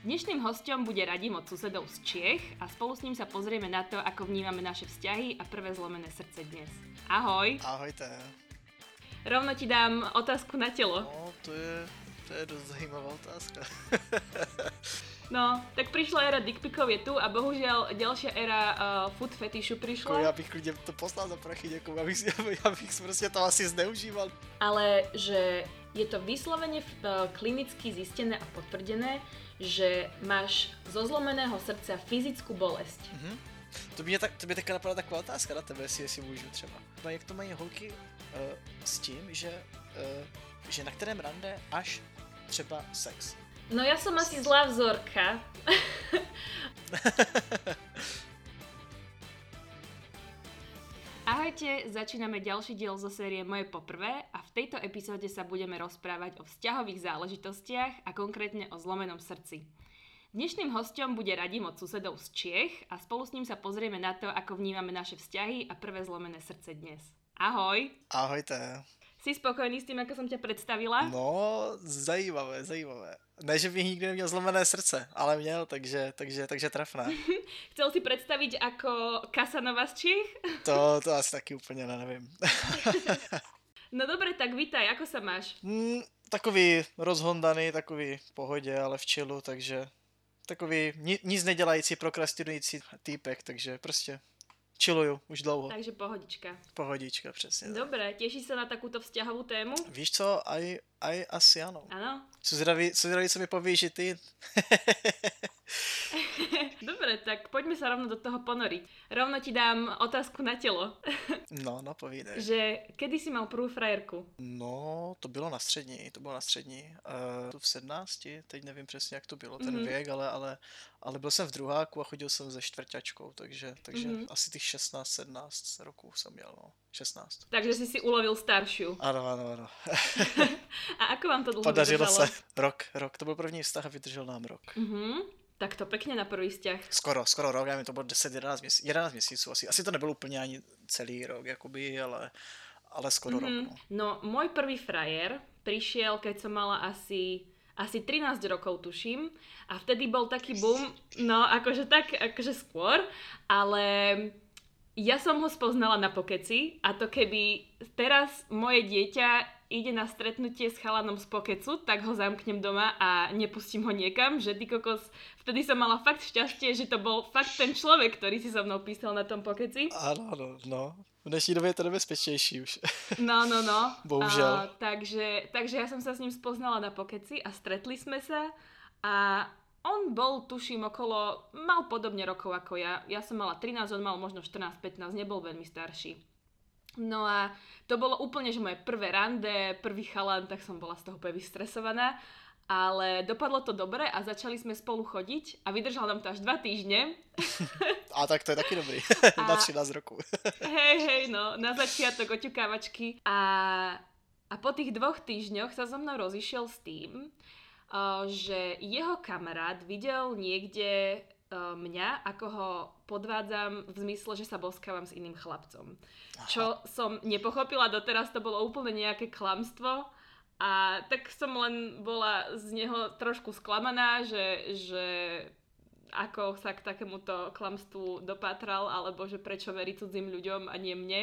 Dnešným hostom bude Radim od susedov z Čiech a spolu s ním sa pozrieme na to, ako vnímame naše vzťahy a prvé zlomené srdce dnes. Ahoj! Ahojte. Rovno ti dám otázku na telo. No, to je, to je dosť zajímavá otázka. No, tak prišla éra dickpikov je tu a bohužiaľ ďalšia éra uh, food fetishu prišla. já bych klidně to poslal za prachy někomu, já bych, já bych prostě to asi zneužíval. Ale že je to vyslovene uh, klinicky zistené a potvrdené, že máš zo zlomeného srdca fyzickú bolesť. Mhm. To mě, tak, to mě teďka napadla taková otázka na tebe, jestli, jestli můžu třeba. A jak to mají holky uh, s tím, že, uh, že na kterém rande až třeba sex? No ja som asi zlá vzorka. Ahojte, začíname ďalší diel zo série Moje poprvé a v tejto epizóde sa budeme rozprávať o vzťahových záležitostiach a konkrétne o zlomenom srdci. Dnešným hostom bude Radim od susedov z Čiech a spolu s ním sa pozrieme na to, ako vnímame naše vzťahy a prvé zlomené srdce dnes. Ahoj! Ahojte. Si spokojný s tým, ako som ťa predstavila? No, zajímavé, zajímavé. Ne, že bych nikdy neměl zlomené srdce, ale měl, takže, takže, takže trefné. Chcel si predstaviť ako Kasanova z Čiech? To, to asi taky úplně ne, nevím. No dobre, tak vítaj, ako sa máš? Mm, takový rozhondaný, takový v pohodě, ale v čilu, takže takový ni, nic nedělající, prokrastinující týpek, takže prostě chilluju už dlouho. Takže pohodička. Pohodička, přesně. tak. Dobre, tešíš sa na takúto vzťahovú tému? Víš co, aj, aj asi ano. Áno? Co zdraví, co mi povíš i ty? Dobre, tak poďme sa rovno do toho ponoriť. Rovno ti dám otázku na telo. no, no povídej. že kedy si mal prvú frajerku? No, to bylo na střední, to bylo na střední. Uh, v 17, teď nevím přesně, jak to bylo, ten Mhm. mm-hmm. věk, ale, ale, ale byl jsem v druháku a chodil jsem se čtvrťačkou, takže, takže Mhm. mm-hmm. asi těch 16-17 roků jsem měl, no. 16. Takže si si ulovil staršiu. Ano, ano, ano. A ako vám to dlho Podařilo vydržalo? se. Rok, rok. To byl první vztah a vydržel nám rok. Mhm. Tak to pekne na prvý vzťah. Skoro, skoro rok, já mi to 10-11 měsíců, 11 měsíců asi. Asi to nebylo úplně ani celý rok, jakoby, ale, ale skoro mm-hmm. rok, no. No, môj prvý frajer prišiel, keď som mala asi asi 13 rokov tuším a vtedy bol taký boom, no akože tak, akože skôr, ale ja som ho spoznala na pokeci a to keby teraz moje dieťa ide na stretnutie s chalanom z pokecu, tak ho zamknem doma a nepustím ho niekam, že ty kokos, vtedy som mala fakt šťastie, že to bol fakt ten človek, ktorý si so mnou písal na tom pokeci. Ano, ano, no. V dnešní době je to nebezpečnější už. No, no, no. Bohužel. A, takže, takže ja som sa s ním spoznala na pokeci a stretli sme sa a on bol, tuším, okolo, mal podobne rokov ako ja. Ja som mala 13, on mal možno 14-15, nebol veľmi starší. No a to bolo úplne, že moje prvé rande, prvý chalan, tak som bola z toho úplne vystresovaná. Ale dopadlo to dobre a začali sme spolu chodiť a vydržal nám to až dva týždne. A tak to je taky dobrý. A- Na 13 roků. Hej, hej, no, na začiatok oťukávačky. A, a po tých dvoch týždňoch sa so mnou rozišiel s tým, že jeho kamarát videl niekde mňa, ako ho podvádzam v zmysle, že sa boskávam s iným chlapcom. Čo som nepochopila doteraz, to bolo úplne nejaké klamstvo. A tak som len bola z neho trošku sklamaná, že, že ako sa k takémuto klamstvu dopátral, alebo že prečo verí cudzím ľuďom a nie mne.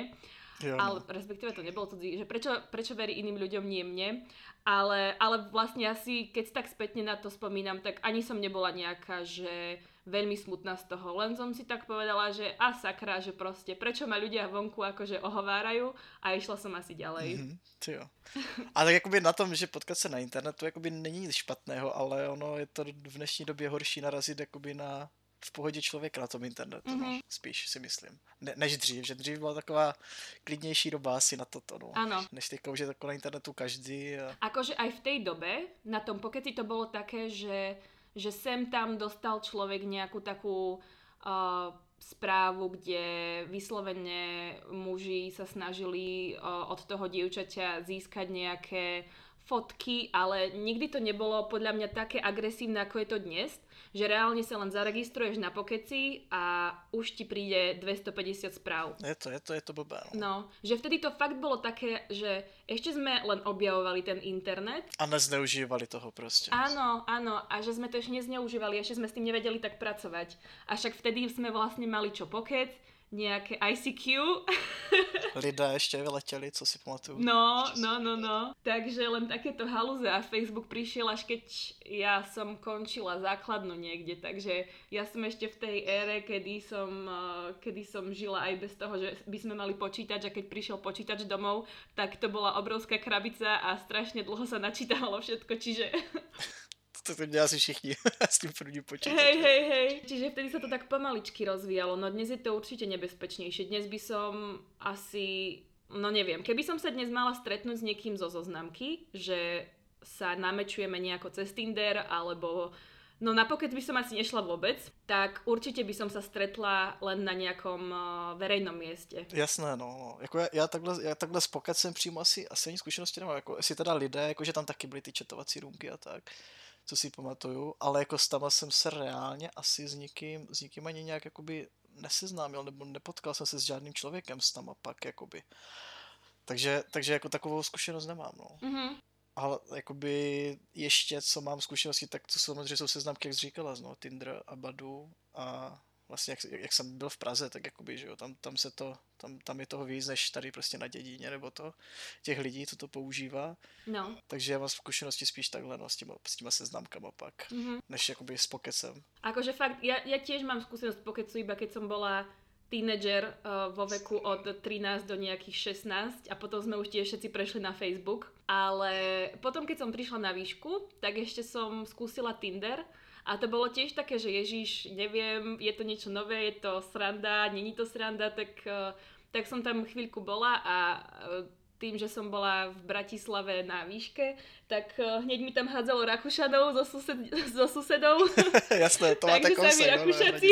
No. Ale respektíve to nebolo cudzí, že prečo, prečo verí iným ľuďom, nie mne. Ale, ale vlastne asi, keď tak spätne na to spomínam, tak ani som nebola nejaká, že veľmi smutná z toho. Len som si tak povedala, že a sakra, že proste, prečo ma ľudia vonku akože ohovárajú a išla som asi ďalej. Mhm, ty jo. A tak jakoby na tom, že potkat se na internetu jakoby není nic špatného, ale ono je to v dnešní době horší narazit jakoby na v pohodě člověka na tom internetu, mm-hmm. spíš si myslím. Ne, než dřív, že dřív byla taková klidnější doba asi na toto, no. Áno. Než teďka už je na internetu každý. A... Akože aj v tej dobe, na tom pokeci to bolo také, že, že sem tam dostal človek nejakú takú uh, správu, kde vyslovene muži sa snažili uh, od toho dievčaťa získať nejaké fotky, ale nikdy to nebolo podľa mňa také agresívne, ako je to dnes, že reálne sa len zaregistruješ na pokeci a už ti príde 250 správ. Je to, je to, je to blbé. No. no, že vtedy to fakt bolo také, že ešte sme len objavovali ten internet. A nezneužívali toho proste. Áno, áno, a že sme to ešte nezneužívali, ešte sme s tým nevedeli tak pracovať. A však vtedy sme vlastne mali čo pocket, nejaké ICQ. Lidé ešte vyleteli, co si pamatujú. No, no, no, no. Takže len takéto halúze a Facebook prišiel až keď ja som končila základnú niekde, takže ja som ešte v tej ére, kedy som, eh, kedy som žila aj bez toho, že by sme mali počítač a keď prišiel počítač domov, tak to bola obrovská krabica a strašne dlho sa načítalo všetko, čiže to, to asi všichni s tým prvním počítačom. Hej, hej, hej. Čiže vtedy sa to tak pomaličky rozvíjalo. No dnes je to určite nebezpečnejšie. Dnes by som asi, no neviem, keby som sa dnes mala stretnúť s niekým zo zoznamky, že sa namečujeme nejako cez Tinder, alebo No na pocket by som asi nešla vôbec, tak určite by som sa stretla len na nejakom uh, verejnom mieste. Jasné, no. Jako já, já, takhle, já takhle s jsem přímo asi, asi ani zkušenosti nemám. Jako, jestli teda lidé, jakože tam taky byly ty četovací růmky a tak co si pamatuju, ale jako s tama jsem se reálně asi s nikým, s nikým ani nějak jakoby neseznámil, nebo nepotkal jsem se s žádným člověkem s tama pak, jakoby. Takže, takže jako takovou zkušenost nemám, no. Mm-hmm. Ale jakoby ještě, co mám zkušenosti, tak to samozřejmě jsou seznamky, jak jsi říkala, no, Tinder a Badu a vlastně jak, jak jsem byl v Praze, tak jakoby, že jo, tam, tam se to, tam, tam je toho víc, než tady prostě na dědíně, nebo to, těch lidí, co to používá. No. Takže já mám zkušenosti spíš takhle, no, s těma, s těma seznamkama pak, mm-hmm. než jakoby s pokecem. Akože fakt, ja, ja tiež mám skúsenosť pokecu, iba keď som bola tínedžer uh, vo veku od 13 do nejakých 16 a potom sme už tiež všetci prešli na Facebook. Ale potom, keď som prišla na výšku, tak ešte som skúsila Tinder a to bolo tiež také, že Ježiš, neviem, je to niečo nové, je to sranda, není to sranda, tak, eh, tak som tam chvíľku bola a eh, tým, že som bola v Bratislave na výške, tak eh, hneď mi tam hádzalo Rakúšanov so, sused, so susedov. Jasné, to má Takže sami no, Rakúšaci.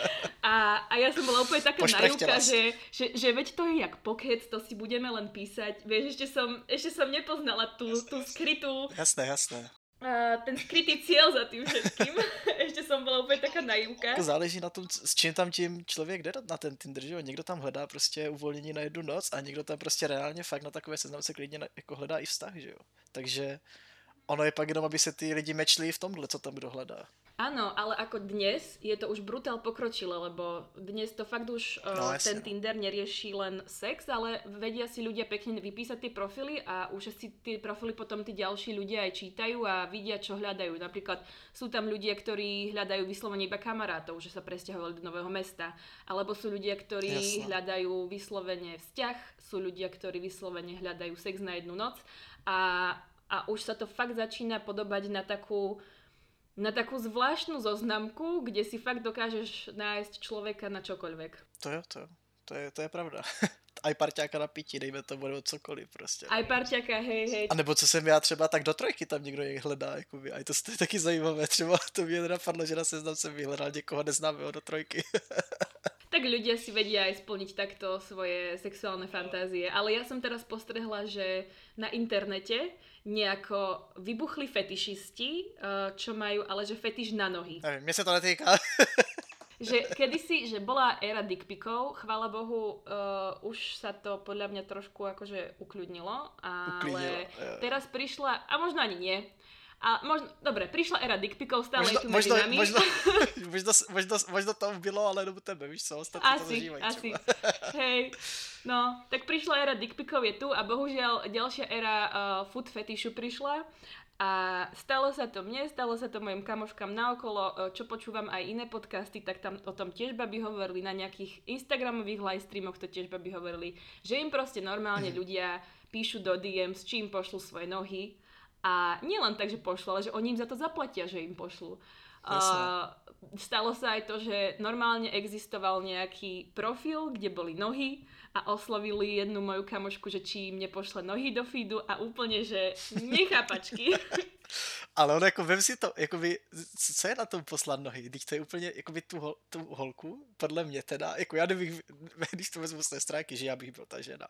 a, a ja som bola úplne taká najúka, že, že, že veď to je jak pokec, to si budeme len písať. Vieš, ešte som, ešte som nepoznala tú, tú skrytú... Jasné, jasné a ten skrytý cieľ za tým všetkým. Ešte som bola úplně taká naivka. Záleží na tom, s čím tam tím člověk jde na ten Tinder, že jo? Někdo tam hledá prostě uvolnění na jednu noc a někdo tam prostě reálně fakt na takové seznamce klidně jako hledá i vztah, že jo? Takže ono je pak jenom, aby se ty lidi mečli v tomhle, co tam kdo hledá. Áno, ale ako dnes je to už brutál pokročilé, lebo dnes to fakt už uh, no, ten no. Tinder nerieši len sex, ale vedia si ľudia pekne vypísať tie profily a už si tie profily potom tí ďalší ľudia aj čítajú a vidia, čo hľadajú. Napríklad sú tam ľudia, ktorí hľadajú vyslovene iba kamarátov, že sa presťahovali do nového mesta, alebo sú ľudia, ktorí Jasne. hľadajú vyslovene vzťah, sú ľudia, ktorí vyslovene hľadajú sex na jednu noc a, a už sa to fakt začína podobať na takú na takú zvláštnu zoznamku, kde si fakt dokážeš nájsť človeka na čokoľvek. To je, to, to je, to je pravda. Aj parťáka na pití, dejme to nebo cokoliv prostě. Aj parťáka, hej, hej. A nebo co jsem já třeba, tak do trojky tam někdo je hledá, jakoby. A to, to je taky zajímavé, třeba to mě napadlo, že na seznam jsem vyhledal někoho neznámého do trojky. tak ľudia si vedia aj splniť takto svoje sexuálne fantázie. Ale ja som teraz postrehla, že na internete nejako vybuchli fetišisti, eh, čo majú, ale že fetiš na nohy. Neviem, mne sa to netýka. že kedysi, že bola éra dickpikov, chvála Bohu, uh, už sa to podľa mňa trošku akože ukľudnilo, ale ukľudnilo, teraz prišla, a možno ani nie, a možno, dobre, prišla era dickpikov, stále možno, je tu medzi možno, nami. Možno, možno, možno, možno to bylo, ale jenom tebe, víš co, ostatní asi, to zažívají asi. Hej, no, tak prišla era dickpikov je tu a bohužiaľ ďalšia era uh, food fetishu prišla a stalo sa to mne, stalo sa to mojim kamoškám naokolo, uh, čo počúvam aj iné podcasty, tak tam o tom tiež baby hovorili, na nejakých Instagramových live streamoch to tiež baby hovorili, že im proste normálne ľudia píšu do DM, s čím pošlu svoje nohy a nie len tak, že pošlu, ale že oni im za to zaplatia, že im pošlu. Uh, stalo sa aj to, že normálne existoval nejaký profil, kde boli nohy a oslovili jednu moju kamošku, že či im nepošle nohy do feedu a úplne, že nechápačky. Ale on jako, vem si to, jakoby, co je na tom poslat nohy? Když to je úplně, jakoby tu, hol, tu holku, podle mě teda, jako já kdybych, když to vezmu z té stránky, že já bych byl ta žena,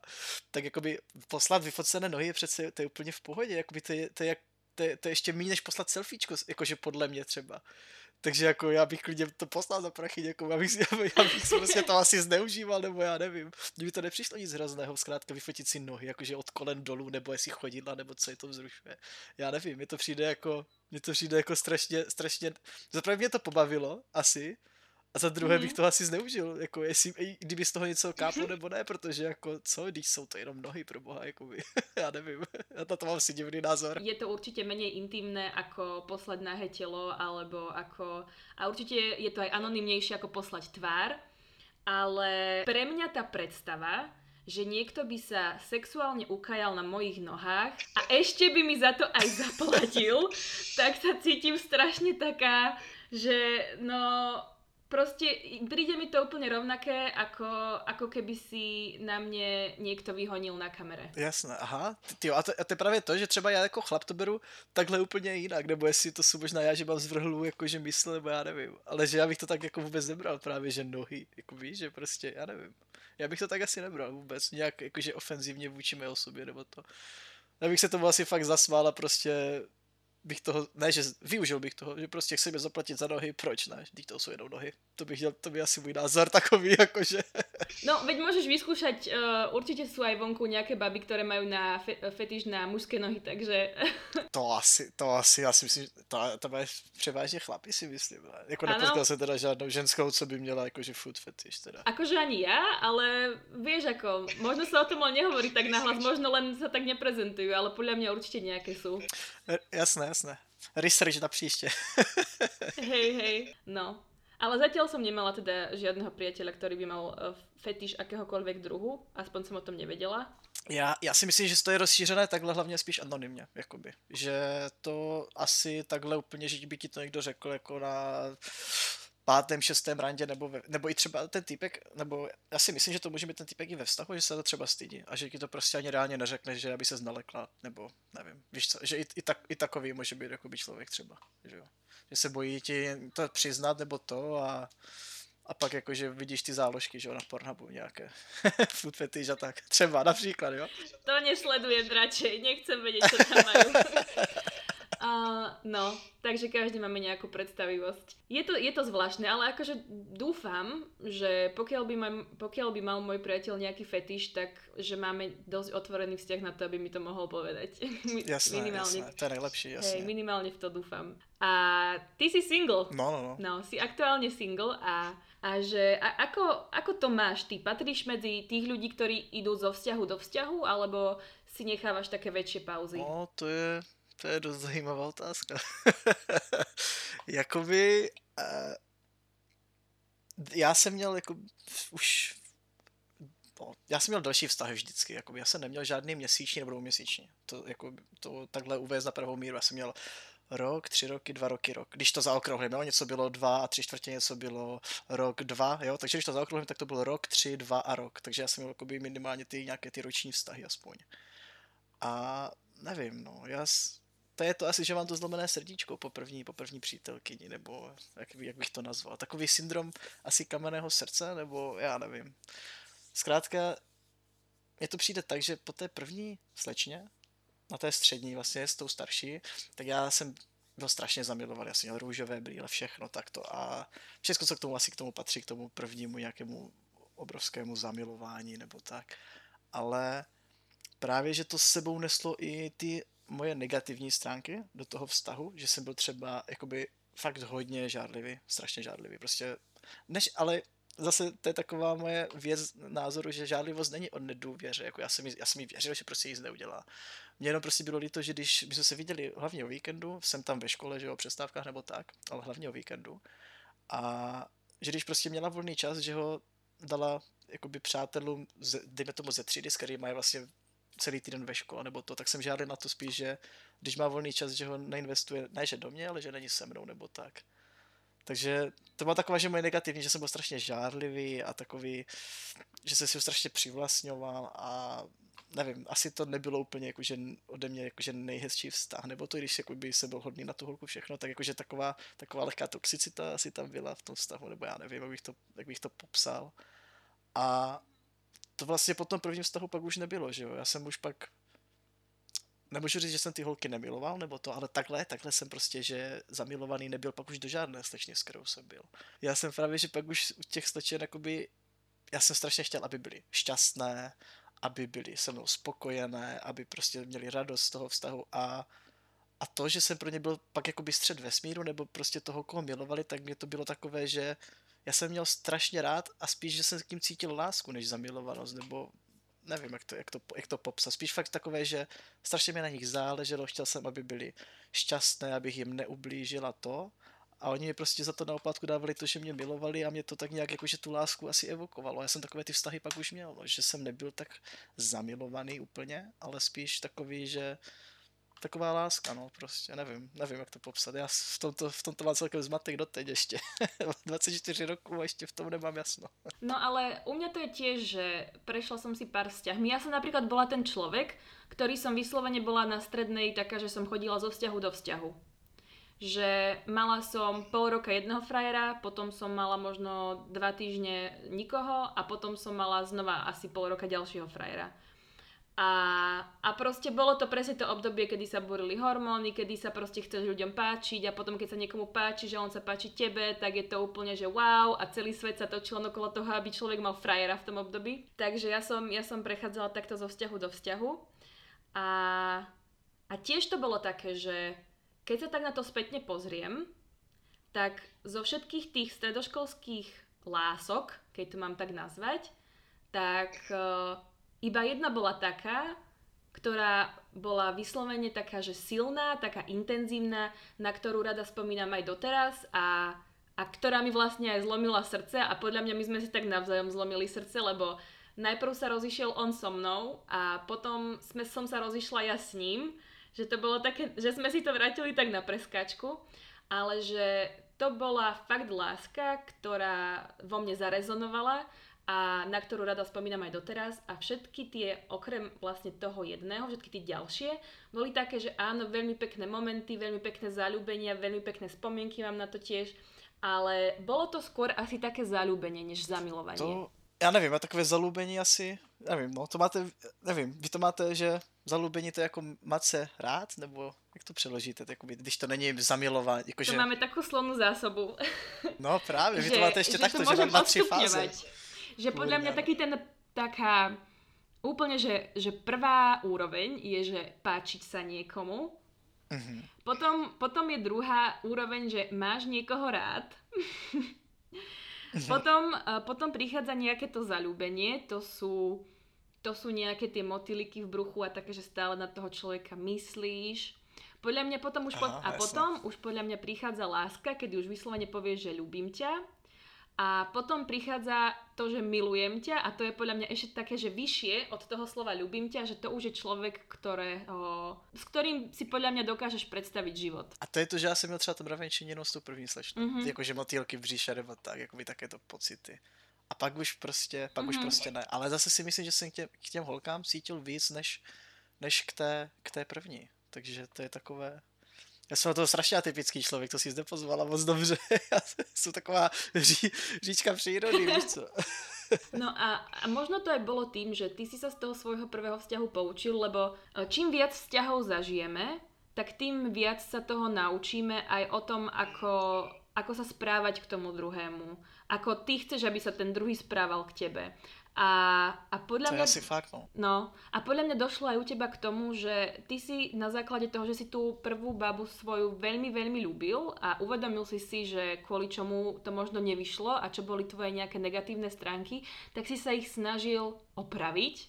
tak jakoby poslat vyfocené nohy je přece, to je úplně v pohodě, jakoby to je, to je, to je, to je ještě méně než poslat selfiečko, jakože podle mě třeba. Takže jako já bych klidně to poslal za prachy, jako já bych, já bych prostě to asi zneužíval, nebo já nevím. Mně by to nepřišlo nic hrozného, zkrátka vyfotit si nohy, jakože od kolen dolů, nebo jestli chodidla, nebo co je to vzrušuje. Já nevím, mi to přijde jako, mně to přijde jako strašně, strašně, zaprvé mě to pobavilo, asi, a za druhé mm-hmm. bych to asi zneužil, jako jestli, kdyby z toho něco káplo nebo ne, protože jako co, když jsou to jenom nohy pro boha, jako by, já nevím, já na to mám si divný názor. Je to určitě méně intimné ako poslať nahé telo, alebo ako, a určitě je to aj anonymnější ako poslať tvár, ale pre mňa tá predstava, že niekto by sa sexuálne ukajal na mojich nohách a ešte by mi za to aj zaplatil, tak sa cítim strašne taká, že no proste príde mi to úplne rovnaké, ako, ako keby si na mne niekto vyhonil na kamere. Jasné, aha. Tyjo, a, to, a to je právě to, že třeba já jako chlap to beru takhle úplně jinak, nebo jestli to jsou možná já, že mám zvrhlou jakože mysl, nebo já nevím. Ale že já bych to tak jako vůbec nebral právě, že nohy, jako víš, že prostě, já nevím. Já bych to tak asi nebral vůbec, nějak jakože ofenzivně vůči mé osobě, nebo to. Já bych se tomu asi fakt zasmál a prostě bych toho, ne, že využil bych toho, že prostě chceme zaplatit za nohy, proč ne, když to jsou jenom nohy. To bych dělal, to by asi můj názor takový, jakože. No, veď môžeš vyskúšať, uh, určite sú aj vonku nejaké baby, ktoré majú na fe, fetiš na mužské nohy, takže... To asi, to asi, já si myslím, to, to mají převážně chlapi si myslím. Jako nepotkal jsem teda žádnou ženskou, co by měla jakože food fetiš teda. Akože ani ja, ale vieš ako, možno sa o tom len nehovorí tak nahlas, možno len sa tak neprezentujú, ale podľa mňa určite nejaké sú. E, jasné, jasné. Research na příště. hej, hej, no. Ale zatiaľ som nemala teda žiadneho priateľa, ktorý by mal uh, fetiš akéhokoľvek druhu, aspoň som o tom nevedela. Já, já si myslím, že to je rozšířené takhle hlavně spíš anonymně, jakoby. Že to asi takhle úplně, že by ti to někdo řekl jako na pátém, šestém randě, nebo, ve, nebo i třeba ten typek, nebo já si myslím, že to může být ten typek i ve vztahu, že se to třeba stydí a že ti to prostě ani reálně neřekne, že aby se znalekla, nebo nevím, víš co, že i, i, tak, i takový může být jakoby člověk třeba, že jo. Že se bojí ti to přiznat nebo to a a pak jakože vidíš ty záložky, že jo, na Pornhubu nějaké food fetish a tak. Třeba například, jo. To nesledujem radšej, nechcem vědět, co tam mají. Uh, no, takže každý máme nejakú predstavivosť. Je to, je to zvláštne, ale akože dúfam, že pokiaľ by, maj, pokiaľ by mal môj priateľ nejaký fetiš, tak že máme dosť otvorený vzťah na to, aby mi to mohol povedať. Jasné, minimálne, jasné, to je najlepšie, jasné. Hej, minimálne v to dúfam. A ty si single. No, no, no. No, si aktuálne single a, a že a ako, ako to máš ty? Patríš medzi tých ľudí, ktorí idú zo vzťahu do vzťahu, alebo si nechávaš také väčšie pauzy? No, to je, to je dost zajímavá otázka. Jakoby... Uh, já jsem měl jako už no, já jsem měl další vztahy vždycky, jakoby já jsem neměl žádný měsíční nebo měsíční. To, jako, to takhle uvést na pravou míru. Já jsem měl rok, tři roky, dva roky, rok. Když to zaokrouhlím, jo, něco bylo dva a tři čtvrtě, něco bylo rok, dva, jo, takže když to zaokrouhlím, tak to bylo rok, tři, dva a rok. Takže já jsem měl jakoby minimálně ty nějaké ty roční vztahy aspoň. A nevím, no, já to je to asi, že mám to zlomené srdíčko po první, po první přítelkyni, nebo jak, jak bych to nazval. Takový syndrom asi kamenného srdce, nebo já nevím. Zkrátka, mně to přijde tak, že po té první slečně, na té střední vlastně s tou starší, tak já jsem byl strašně zamilovaný, já jsem měl růžové brýle, všechno takto a všechno, co k tomu asi k tomu patří, k tomu prvnímu nějakému obrovskému zamilování nebo tak. Ale právě, že to s sebou neslo i ty moje negativní stránky do toho vztahu, že jsem byl třeba jakoby fakt hodně žádlivý, strašně žádlivý, prostě než, ale zase to je taková moje věc názoru, že žádlivost není o nedůvěře, jako já jsem, jí, já jsem jí věřil, že prostě nic neudělá. Mně jenom prostě bylo líto, že když my jsme se viděli hlavně o víkendu, jsem tam ve škole, že o přestávkách nebo tak, ale hlavně o víkendu, a že když prostě měla volný čas, že ho dala jakoby přátelům, dejme tomu ze třídy, s kterými mají vlastně celý týden ve škole nebo to, tak jsem žádný na to spíš, že když má volný čas, že ho neinvestuje, ne že do mě, ale že není se mnou nebo tak. Takže to bylo taková, že moje negativní, že jsem byl strašně žárlivý a takový, že jsem si ho strašně přivlastňoval a nevím, asi to nebylo úplně jakože ode mě jakože nejhezčí vztah, nebo to, když jakoby se byl hodný na tu holku všechno, tak jakože taková, taková lehká toxicita asi tam byla v tom vztahu, nebo já nevím, jak bych to, jak bych to popsal. A to vlastně po tom prvním vztahu pak už nebylo, že jo, já jsem už pak nemůžu říct, že jsem ty holky nemiloval, nebo to, ale takhle, takhle jsem prostě, že zamilovaný nebyl pak už do žádné slečny, s kterou jsem byl. Já jsem právě, že pak už u těch slečen, jakoby, já jsem strašně chtěl, aby byly šťastné, aby byli se mnou spokojené, aby prostě měli radost z toho vztahu a a to, že jsem pro ně byl pak jakoby střed vesmíru, nebo prostě toho, koho milovali, tak mě to bylo takové, že já jsem měl strašně rád a spíš, že jsem k tím cítil lásku, než zamilovanost, nebo nevím, jak to, jak to, jak to popsat. Spíš fakt takové, že strašně mi na nich záleželo, chtěl jsem, aby byli šťastné, abych jim neublížila to. A oni mi prostě za to na dávali to, že mě milovali a mě to tak nějak jakože tu lásku asi evokovalo. Já jsem takové ty vztahy pak už měl, no, že jsem nebyl tak zamilovaný úplně, ale spíš takový, že taková láska, no prostě, nevím, nevím, jak to popsat. Já v tomto, v tomto mám celkem zmatek doteď ještě. 24 rokov a ještě v tom nemám jasno. No ale u mňa to je tiež, že prešla som si pár vzťahmi. Ja som napríklad bola ten človek, ktorý som vyslovene bola na strednej taká, že som chodila zo vzťahu do vzťahu. Že mala som pol roka jedného frajera, potom som mala možno dva týždne nikoho a potom som mala znova asi pol roka ďalšieho frajera. A, a proste bolo to presne to obdobie, kedy sa burili hormóny, kedy sa proste chceš ľuďom páčiť a potom keď sa niekomu páči, že on sa páči tebe, tak je to úplne, že wow a celý svet sa točil okolo toho, aby človek mal frajera v tom období. Takže ja som, ja som prechádzala takto zo vzťahu do vzťahu a, a tiež to bolo také, že keď sa tak na to spätne pozriem, tak zo všetkých tých stredoškolských lások, keď to mám tak nazvať, tak uh, iba jedna bola taká, ktorá bola vyslovene taká, že silná, taká intenzívna, na ktorú rada spomínam aj doteraz a, a ktorá mi vlastne aj zlomila srdce a podľa mňa my sme si tak navzájom zlomili srdce, lebo najprv sa rozišiel on so mnou a potom sme, som sa rozišla ja s ním, že to bolo také, že sme si to vrátili tak na preskačku, ale že to bola fakt láska, ktorá vo mne zarezonovala a na ktorú rada spomínam aj doteraz a všetky tie, okrem vlastne toho jedného, všetky tie ďalšie, boli také, že áno, veľmi pekné momenty, veľmi pekné zalúbenia, veľmi pekné spomienky mám na to tiež, ale bolo to skôr asi také zalúbenie, než zamilovanie. To, já nevím, a takové zalúbení asi, nevím, no to máte, nevím, vy to máte, že zalúbení to je jako mať se rád, nebo jak to přeložíte, jakoby, když to není zamilování. Jako, to že... máme takú slovnú zásobu. No právě, vy to máte ještě takto, že mám na tři fáze. Že podľa mňa taký ten, taká, úplne, že, že prvá úroveň je, že páčiť sa niekomu. Uh-huh. Potom, potom je druhá úroveň, že máš niekoho rád. uh-huh. potom, potom prichádza nejaké to zalúbenie, to sú, to sú nejaké tie motýliky v bruchu a také, že stále na toho človeka myslíš. Podľa mňa potom už, Aha, po, a jasne. potom už podľa mňa prichádza láska, kedy už vyslovene povieš, že ľúbim ťa a potom prichádza to, že milujem ťa a to je podľa mňa ešte také, že vyššie od toho slova ľúbim ťa, že to už je človek, ktorého, s ktorým si podľa mňa dokážeš predstaviť život. A to je to, že já jsem měl třeba to mravenčí jenom s tou první slečnou. Mm-hmm. Jakože motýlky v bříše nebo tak, jakoby takéto pocity. A pak už prostě, pak mm-hmm. už mhm. prostě ne. Ale zase si myslím, že jsem k těm, k těm holkám cítil víc, než, než k, té, k té první. Takže to je takové, já jsem na to strašně atypický člověk, to si zde pozvala moc dobře. Já jsem taková ří, říčka přírody, víš co. No a, a možno to aj bolo tým, že ty si sa z toho svojho prvého vzťahu poučil, lebo e, čím viac vzťahov zažijeme, tak tým viac sa toho naučíme aj o tom, ako, ako sa správať k tomu druhému. Ako ty chceš, aby sa ten druhý správal k tebe. A, a podľa to mňa... asi fakt, no. no. A podľa mňa došlo aj u teba k tomu, že ty si na základe toho, že si tú prvú babu svoju veľmi, veľmi ľúbil a uvedomil si si, že kvôli čomu to možno nevyšlo a čo boli tvoje nejaké negatívne stránky, tak si sa ich snažil opraviť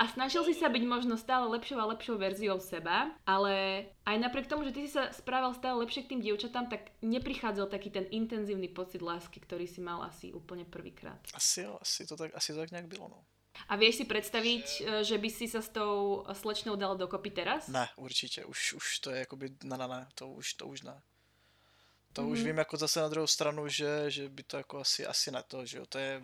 a snažil si sa byť možno stále lepšou a lepšou verziou seba, ale aj napriek tomu, že ty si sa správal stále lepšie k tým dievčatám, tak neprichádzal taký ten intenzívny pocit lásky, ktorý si mal asi úplne prvýkrát. Asi asi to tak, asi to tak nejak bylo, no. A vieš si predstaviť, že... že by si sa s tou slečnou dal dokopy teraz? Ne, určite. Už, už to je akoby na, na, na. To už, to už ne. To mm-hmm. už mhm. vím jako zase na druhou stranu, že, že by to jako asi, asi na to, že jo, to je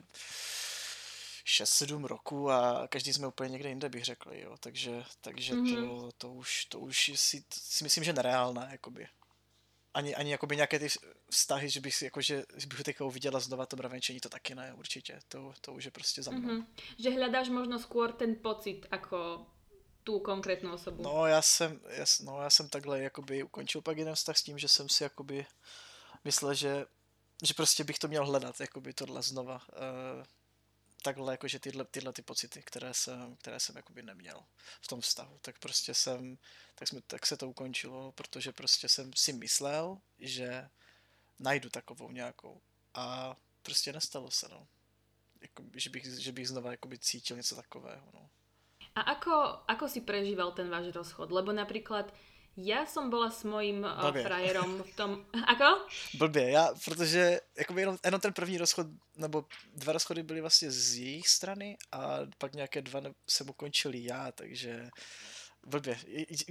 6-7 roků a každý jsme úplně někde jinde, bych řekl, jo, takže, takže mm-hmm. to, to, už, to už si, si myslím, že nereálné, jakoby. Ani, ani jakoby nějaké ty vztahy, že bych jakože, že bych teďka uviděla znova to mravenčení, to taky ne, určitě, to, to už je prostě za mnou. Mm-hmm. Že hledáš možno skôr ten pocit, jako tu konkrétnu osobu. No já jsem, já, no já jsem takhle jakoby ukončil pak jeden vztah s tím, že jsem si jakoby myslel, že, že prostě bych to měl hledat, jakoby tohle znova. Uh, takhle jakože tyhle, tyhle ty pocity, které jsem, které jsem jakoby neměl v tom vztahu, tak prostě jsem, tak, jsme, tak se to ukončilo, protože prostě jsem si myslel, že najdu takovou nějakou a prostě nestalo se, no. Jako, že, bych, že bych znova jakoby cítil něco takového, no. A ako, ako si prežíval ten váš rozchod? Lebo napríklad ja som bola s mojím uh, frajerom v tom... Ako? Blbě, já, protože jakoby jenom, jenom ten první rozchod, nebo dva rozchody byly vlastně z jejich strany a pak nějaké dva se mu končili já, takže blbě.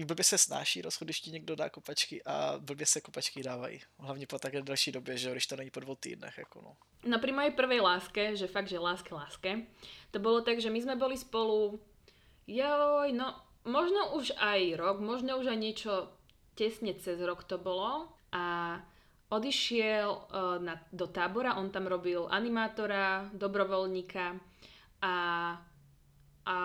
Blbě se snáší rozchod, když ti někdo dá kopačky a blbě se kopačky dávají. Hlavně po také další době, že když to není po dvou týdnech. Jako no. no pri mojej prvej láske, že fakt, že láske, láske, to bolo tak, že my sme boli spolu Joj, no možno už aj rok, možno už aj niečo tesne cez rok to bolo a odišiel uh, na, do tábora, on tam robil animátora, dobrovoľníka a, a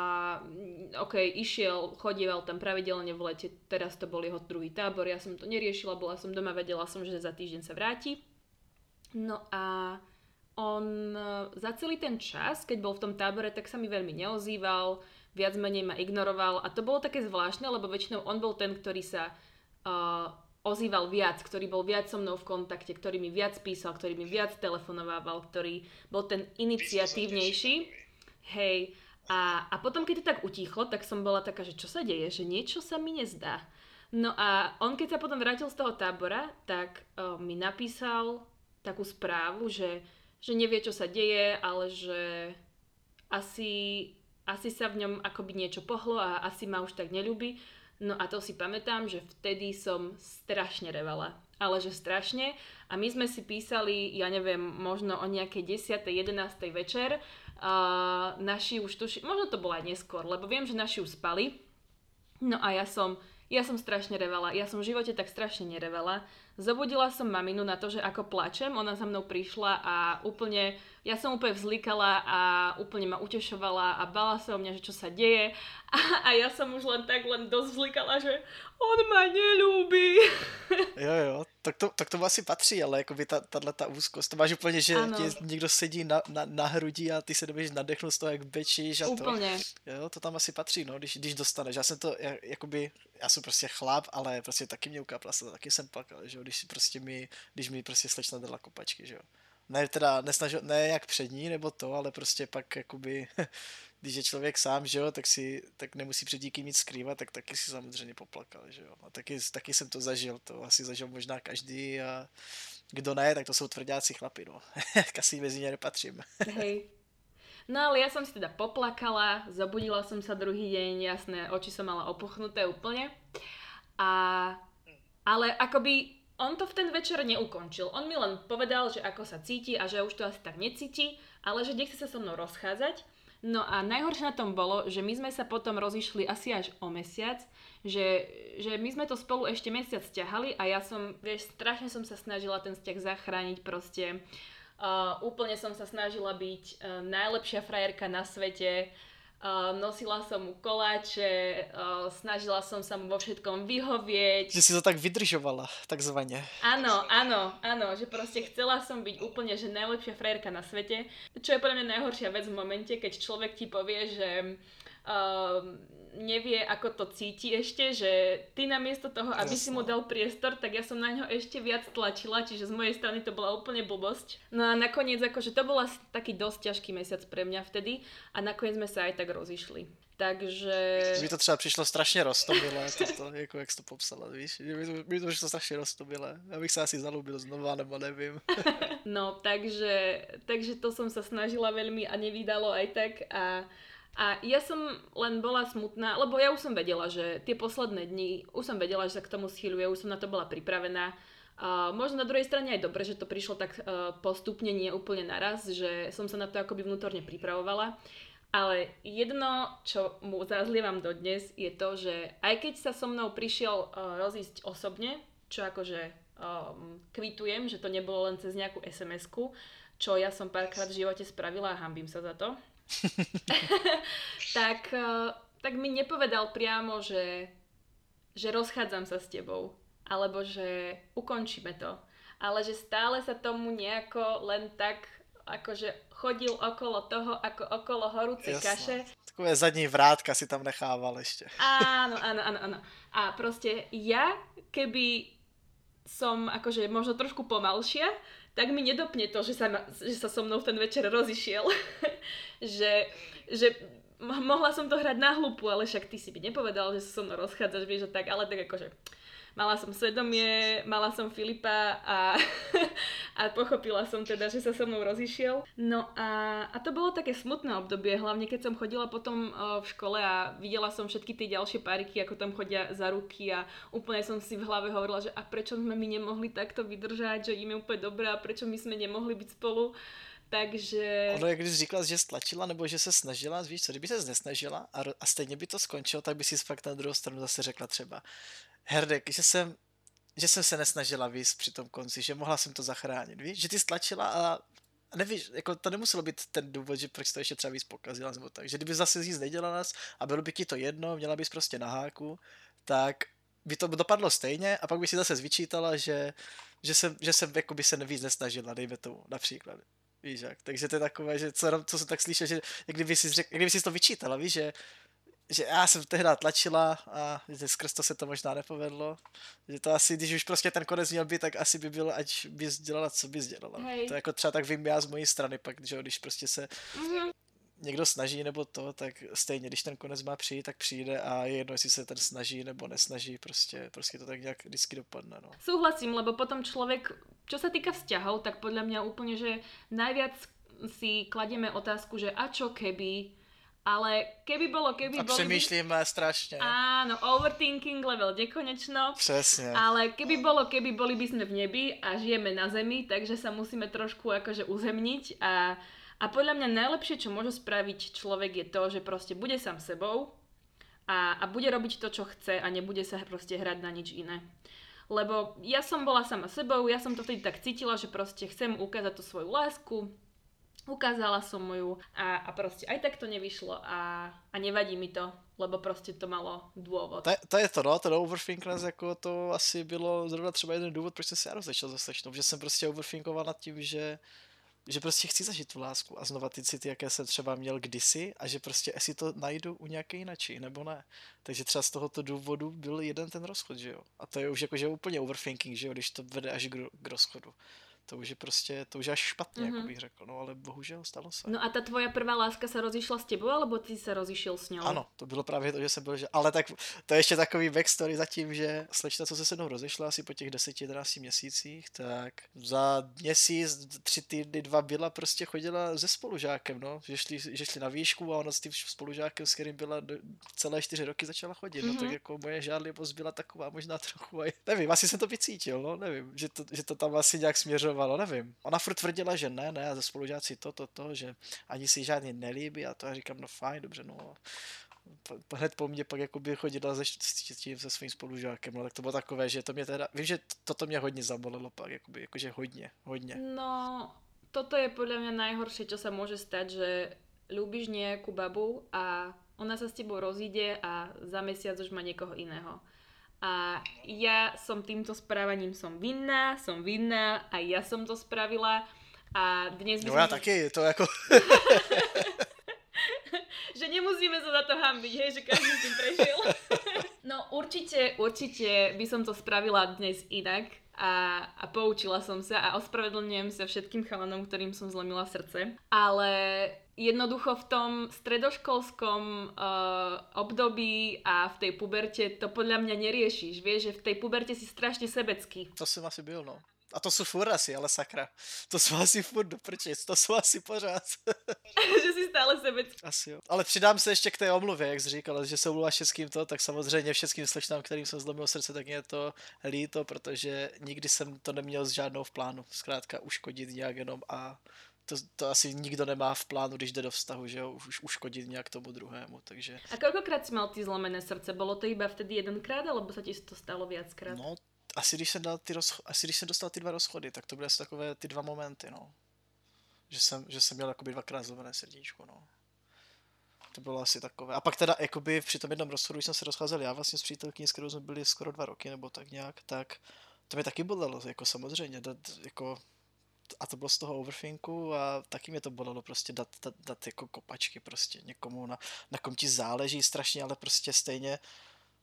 ok, išiel, chodieval tam pravidelne v lete, teraz to bol jeho druhý tábor, ja som to neriešila, bola som doma, vedela som, že za týždeň sa vráti. No a on e, za celý ten čas, keď bol v tom tábore, tak sa mi veľmi neozýval, viac menej ma ignoroval a to bolo také zvláštne, lebo väčšinou on bol ten, ktorý sa uh, ozýval viac, ktorý bol viac so mnou v kontakte, ktorý mi viac písal, ktorý mi viac telefonovával, ktorý bol ten iniciatívnejší. Hej, a, a potom, keď to tak utichlo, tak som bola taká, že čo sa deje, že niečo sa mi nezdá. No a on, keď sa potom vrátil z toho tábora, tak uh, mi napísal takú správu, že, že nevie, čo sa deje, ale že asi asi sa v ňom akoby niečo pohlo a asi ma už tak nelúbi. No a to si pamätám, že vtedy som strašne revala. Ale že strašne. A my sme si písali, ja neviem, možno o nejakej 10. 11. večer. A naši už tuši, možno to bolo aj neskôr, lebo viem, že naši už spali. No a ja som, ja som strašne revala. Ja som v živote tak strašne nerevala. Zobudila som maminu na to, že ako plačem, ona za mnou prišla a úplne, ja som úplne vzlikala a úplne ma utešovala a bala sa o mňa, že čo sa deje a, a ja som už len tak len dosť vzlikala, že on ma nelúbi. Jo, jo, tak to, tak to asi patří, ale jako by ta, tato ta úzkost, to máš úplně, že tě někdo sedí na, na, na hrudi a ty se dobíš nadechnout z toho, jak bečíš a Úplně. to. Jo, to tam asi patří, no, když, když dostaneš. Já jsem to, já, jakoby, já jsem prostě chlap, ale prostě taky mě ukápla se, taky jsem plakal, že jo, když prostě mi, když mi prostě slečna dala kopačky, že jo. Ne teda, nesnažil, ne jak před ní nebo to, ale prostě pak jakoby když je člověk sám, že jo, tak si tak nemusí před nikým nic skrývat, tak taky si samozřejmě poplakal, že jo. A taky, taky jsem to zažil, to asi zažil možná každý a kdo ne, tak to jsou tvrdáci chlapi, no. asi mezi ně nepatřím. Hej. No ale ja som si teda poplakala, zabudila som sa druhý deň, jasné, oči som mala opuchnuté úplne. A, ale akoby on to v ten večer neukončil. On mi len povedal, že ako sa cíti a že už to asi tak necíti, ale že nechce sa so mnou rozchádzať. No a najhoršie na tom bolo, že my sme sa potom rozišli asi až o mesiac, že, že my sme to spolu ešte mesiac ťahali a ja som, vieš, strašne som sa snažila ten vzťah zachrániť proste. Uh, úplne som sa snažila byť uh, najlepšia frajerka na svete, Uh, nosila som mu koláče, uh, snažila som sa mu vo všetkom vyhovieť. Že si to tak vydržovala, takzvaně. Áno, áno, áno, že proste chcela som byť úplne, že najlepšia frajerka na svete. Čo je podľa mňa najhoršia vec v momente, keď človek ti povie, že uh, nevie, ako to cíti ešte, že ty namiesto toho, aby Jasne. si mu dal priestor, tak ja som na ňo ešte viac tlačila, čiže z mojej strany to bola úplne blbosť. No a nakoniec akože to bola taký dosť ťažký mesiac pre mňa vtedy a nakoniec sme sa aj tak rozišli. Takže... Mi to třeba přišlo strašně roztomilé, toto, jako jak jsi to popsala, víš? Mi to, mi to přišlo strašně roztomilé. Já bych se asi zalúbil znova, nebo nevím. no, takže, takže to som sa snažila veľmi a nevydalo aj tak a a ja som len bola smutná, lebo ja už som vedela, že tie posledné dni, už som vedela, že sa k tomu schýľuje, už som na to bola pripravená. Uh, možno na druhej strane aj dobre, že to prišlo tak uh, postupne, nie úplne naraz, že som sa na to akoby vnútorne pripravovala. Ale jedno, čo mu zazlievam dodnes, je to, že aj keď sa so mnou prišiel uh, rozísť osobne, čo akože um, kvitujem, že to nebolo len cez nejakú SMS-ku, čo ja som párkrát v živote spravila a hambím sa za to, tak, uh, tak mi nepovedal priamo, že, že rozchádzam sa s tebou alebo že ukončíme to. Ale že stále sa tomu nejako len tak akože chodil okolo toho, ako okolo horúcej Jasno. kaše. Takové zadní vrátka si tam nechával ešte. Áno, áno, áno, áno. A proste ja, keby som akože možno trošku pomalšia, tak mi nedopne to, že sa, že sa so mnou ten večer rozišiel. že, že mohla som to hrať na hlupu, ale však ty si by nepovedal, že sa so mnou rozchádzaš, vieš, tak, ale tak akože mala som svedomie, mala som Filipa a, a pochopila som teda, že sa so mnou rozišiel. No a, a to bolo také smutné obdobie, hlavne keď som chodila potom v škole a videla som všetky tie ďalšie páriky, ako tam chodia za ruky a úplne som si v hlave hovorila, že a prečo sme my nemohli takto vydržať, že im je úplne dobré a prečo my sme nemohli byť spolu. Takže... Ono, jak když říkala, že stlačila nebo že se snažila, víš co, kdyby se nesnažila a, a stejně by to skončilo, tak by si fakt na druhou stranu zase řekla třeba, Herdek, že jsem, že jsem se nesnažila víc při tom konci, že mohla jsem to zachránit, víš, že ty stlačila a nevíš, jako to nemuselo být ten důvod, že proč to ještě třeba víc pokazila nebo tak, že kdyby zase nic nedělala a bylo by ti to jedno, měla bys prostě na háku, tak by to dopadlo stejně a pak by si zase zvyčítala, že, že jsem, že jsem jako by se víc nesnažila, dejme tomu například. Víš jak? Takže to je takové, že co, co se tak slyšel, že kdyby si, řek, kdyby si to vyčítala, víš, že že já jsem tehdy tlačila a že skrz to se to možná nepovedlo. Že to asi, když už prostě ten konec měl být, tak asi by bylo, ať bys dělala, co bys dělala. Hej. To jako třeba tak vím já z mojí strany pak, že když prostě se mm-hmm. někdo snaží nebo to, tak stejně, když ten konec má přijít, tak přijde a je jedno, jestli se ten snaží nebo nesnaží, prostě, prostě to tak nějak vždycky dopadne. No. Súhlasím, lebo potom člověk, čo se týka vzťahov, tak podle mě úplně, že najviac si kladieme otázku, že a čo keby, ale keby bolo, keby bolo... Přemýšlíme by... strašne. Áno, overthinking level nekonečno. Presne. Ale keby bolo, keby boli by sme v nebi a žijeme na zemi, takže sa musíme trošku akože uzemniť a, a podľa mňa najlepšie, čo môže spraviť človek je to, že proste bude sám sebou a, a bude robiť to, čo chce a nebude sa proste hrať na nič iné. Lebo ja som bola sama sebou, ja som to vtedy tak cítila, že proste chcem ukázať tú svoju lásku, ukázala som mu ju a, a proste aj tak to nevyšlo a, a nevadí mi to, lebo prostě to malo důvod. To, je to, no, ten overthinkness, jako to asi bylo zrovna třeba jeden důvod, proč jsem se já rozešel se slečnou, že jsem prostě overthinkoval nad tím, že že prostě chci zažít tu lásku a znova ty city, jaké jsem třeba měl kdysi a že prostě jestli to najdu u nějaké jinačí, nebo ne. Takže třeba z tohoto důvodu byl jeden ten rozchod, že jo. A to je už jakože úplně overthinking, že jo, když to vede až k, k rozchodu to už je prostě, to už je až špatně, mm-hmm. jako bych řekl, no ale bohužel stalo se. No a ta tvoja prvá láska se rozišla s tebou, alebo ty se rozišel s ňou? Ano, to bylo právě to, že jsem byl, že, ale tak to je ještě takový backstory zatím, že slečna, co se se mnou rozešla asi po těch 10-11 měsících, tak za měsíc, tři týdny, dva byla, prostě chodila se spolužákem, no, že šli, že šli na výšku a ona s tím spolužákem, s kterým byla celé čtyři roky začala chodit, mm-hmm. no tak mhm. jako moje žádlivost byla taková možná trochu, aj, nevím, asi jsem to vycítil, no, nevím, že to, že to tam asi nějak směřovalo směřovalo, nevím. Ona furt tvrdila, že ne, ne, a ze spolužáci to, to, to, že ani si žádný nelíbí a to já říkám, no fajn, dobře, no. Hned po mně pak jakoby chodila se, tím se svým spolužákem, no tak to bylo takové, že to mě teda, vím, že toto mě hodně zabolilo pak, jakoby, jakože hodně, hodně. No, toto je podľa mňa najhoršie, čo sa môže stať, že ľúbiš nejakú babu a ona sa s tebou rozíde a za mesiac už má niekoho iného. A ja som týmto správaním som vinná, som vinná, aj ja som to spravila. A dnes by no ja taky, to ako... že nemusíme sa za to hambiť, hej, že každý si prežil. no určite, určite by som to spravila dnes inak a, a poučila som sa a ospravedlňujem sa všetkým chalanom, ktorým som zlomila srdce. Ale jednoducho v tom stredoškolskom uh, období a v tej puberte to podľa mňa neriešiš. Vieš, že v tej puberte si strašne sebecký. To som asi byl, no. A to jsou furt asi, ale sakra. To jsou asi furt do prčic, to jsou asi pořád. že si stále sebecký. Asi jo. Ale přidám se ještě k té omluvě, jak jsi říkal, že se omluvá všetkým to, tak samozřejmě všetkým slečnám, kterým jsem zlomil srdce, tak mě to líto, protože nikdy jsem to neměl s žádnou v plánu. Zkrátka uškodit nějak jenom a to, to asi nikdo nemá v plánu, když jde do vztahu, že jo, už uškodit nějak tomu druhému, takže... A kolikrát si mal ty zlomené srdce? Bylo to iba vtedy jedenkrát, alebo se ti to stalo viackrát? No, asi když jsem, dal ty rozcho- asi když jsem dostal ty dva rozchody, tak to byly asi takové ty dva momenty, no. Že jsem, že jsem měl jakoby dvakrát zlomené srdíčko, no. To bylo asi takové. A pak teda, jakoby při tom jednom rozchodu, když jsem se rozcházel já vlastně s přítelkyní, s kterou jsme byli skoro dva roky, nebo tak nějak, tak to mě taky bolelo, jako samozřejmě, dát, jako a to bylo z toho overthinku a taky mě to bolelo prostě dát, dát, dát jako kopačky prostě někomu, na, na kom ti záleží strašně, ale prostě stejně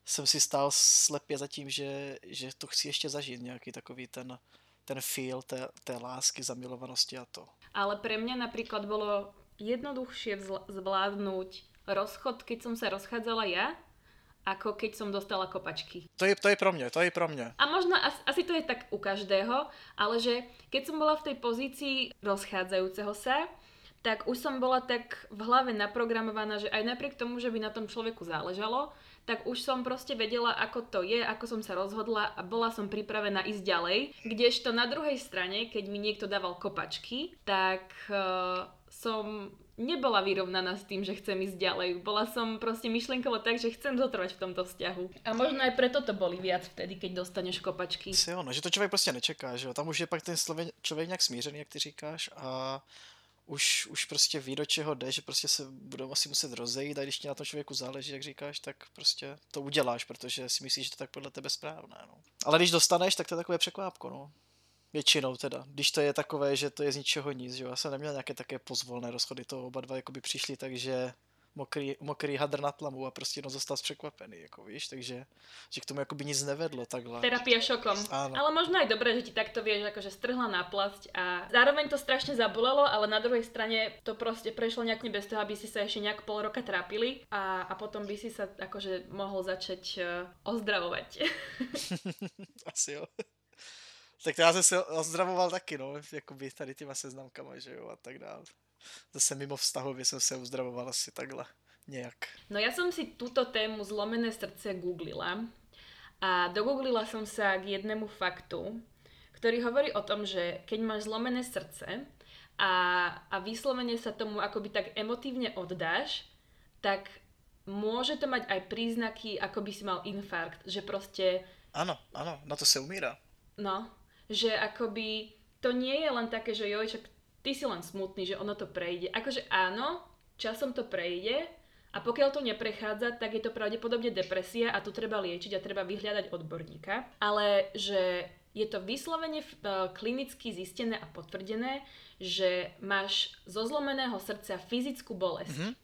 jsem si stál slepě za tím, že, že to chci ještě zažít, nějaký takový ten, ten feel té, té lásky, zamilovanosti a to. Ale pre mňa napríklad bolo jednoduchšie zvládnuť rozchod, keď som sa rozchádzala ja, ako keď som dostala kopačky. To je, to je pro mě, to je pro mě. A možno asi, asi to je tak u každého, ale že keď som bola v tej pozícii rozchádzajúceho sa, tak už som bola tak v hlave naprogramovaná, že aj napriek tomu, že by na tom človeku záležalo, tak už som proste vedela, ako to je, ako som sa rozhodla a bola som pripravená ísť ďalej. Kdežto na druhej strane, keď mi niekto dával kopačky, tak uh, som nebola vyrovnaná s tým, že chcem ísť ďalej. Bola som proste myšlienkovo tak, že chcem zotrvať v tomto vzťahu. A možno aj preto to boli viac vtedy, keď dostaneš kopačky. Si ono, že to člověk prostě nečeká, že jo. Tam už je pak ten člověk nějak smířený, jak ty říkáš a už, už prostě ví, do čeho jde, že prostě se budou asi muset rozejít a když ti na tom člověku záleží, jak říkáš, tak prostě to uděláš, protože si myslíš, že to tak podle tebe správné. No. Ale když dostaneš, tak to je takové překvápko, no. Většinou teda. Když to je takové, že to je z ničeho nic, že jo. Já jsem neměl nějaké také pozvolné rozchody, to oba dva jakoby přišli, takže mokrý, mokrý hadr na tlamu a prostě no zostal překvapený, jako víš, takže že k tomu jakoby nic nevedlo takhle. Terapia šokom. Áno. Ale možno aj dobré, že ti takto vieš akože strhla náplasť a zároveň to strašne zabolelo, ale na druhej strane to proste prešlo nejak bez toho, aby si sa ešte nejak pol roka trápili a, a potom by si sa akože mohol začať uh, ozdravovať. Asi jo. Tak to já jsem se ozdravoval taky, no, jakoby tady těma seznamkama, že jo, a tak dále zase mimo vztahově jsem se uzdravoval asi takhle nejak. No ja som si túto tému zlomené srdce googlila a dogooglila som sa k jednému faktu, ktorý hovorí o tom, že keď máš zlomené srdce a, a vyslovene sa tomu akoby tak emotívne oddáš, tak môže to mať aj príznaky, ako by si mal infarkt, že proste... Áno, áno, na to sa umíra. No, že akoby to nie je len také, že joj, čak ty si len smutný, že ono to prejde. Akože áno, časom to prejde a pokiaľ to neprechádza, tak je to pravdepodobne depresia a tu treba liečiť a treba vyhľadať odborníka. Ale že je to vyslovene klinicky zistené a potvrdené, že máš zo zlomeného srdca fyzickú bolesť. Mm-hmm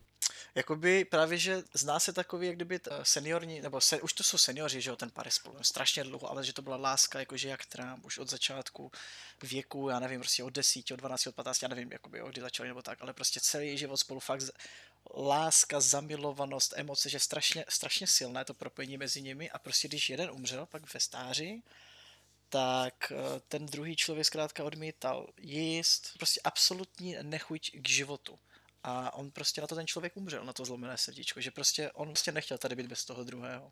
jakoby právě, že zná se takový, jak kdyby seniorní, nebo se, už to jsou seniori, že jo, ten pár spolu strašně dlouho, ale že to byla láska, jakože jak Trump, už od začátku věku, já nevím, prostě od 10, od 12, od 15, já nevím, jakoby, kdy začali nebo tak, ale prostě celý život spolu fakt láska, zamilovanost, emoce, že strašně, strašně silné to propojení mezi nimi a prostě když jeden umřel pak ve stáří, tak eh, ten druhý člověk zkrátka odmítal jíst, prostě absolutní nechuť k životu a on prostě na to ten člověk umřel, na to zlomené srdíčko, že prostě on prostě nechtěl tady být bez toho druhého.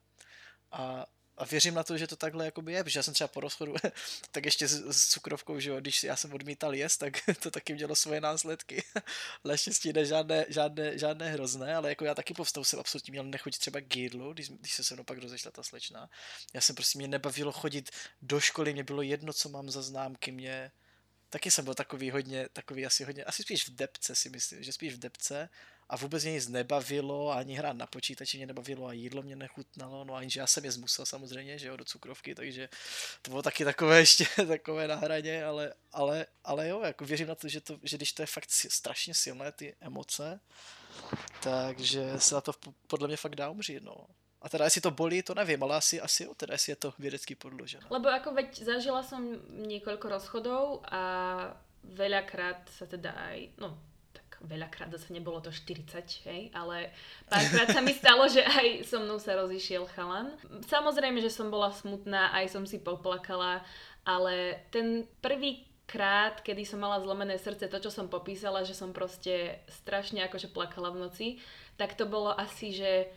A, a věřím na to, že to takhle jakoby je, protože já jsem třeba po rozchodu, tak ještě s, s cukrovkou, že jo, když já jsem odmítal jíst, tak to taky mělo svoje následky. Leštěstí ne žádné, žádné, žádné hrozné, ale jako já taky po vstavu jsem absolutně měl nechuť třeba k jídlu, když, když se se mnou pak rozešla ta slečna. Já jsem prostě, mě nebavilo chodit do školy, mě bylo jedno, co mám za známky, mě, taky jsem byl takový hodně, takový asi hodně, asi spíš v depce si myslím, že spíš v depce a vůbec mě nic nebavilo, ani hrát na počítači mě nebavilo a jídlo mě nechutnalo, no a že já jsem je zmusel samozřejmě, že jo, do cukrovky, takže to bylo taky takové ještě takové na hraně, ale, ale, ale jo, jako věřím na to, že, to, že když to je fakt strašně silné ty emoce, takže se na to podle mě fakt dá umřít, no. A teda jestli to bolí, to nevím, ale asi, asi jo, teda jestli je to vědecky podložené. Lebo ako veď zažila som niekoľko rozchodov a veľakrát sa teda aj, no tak veľakrát zase nebolo to 40, hej, ale párkrát sa mi stalo, že aj so mnou sa rozišiel chalan. Samozrejme, že som bola smutná, aj som si poplakala, ale ten prvý krát, kedy som mala zlomené srdce, to, čo som popísala, že som proste strašne akože plakala v noci, tak to bolo asi, že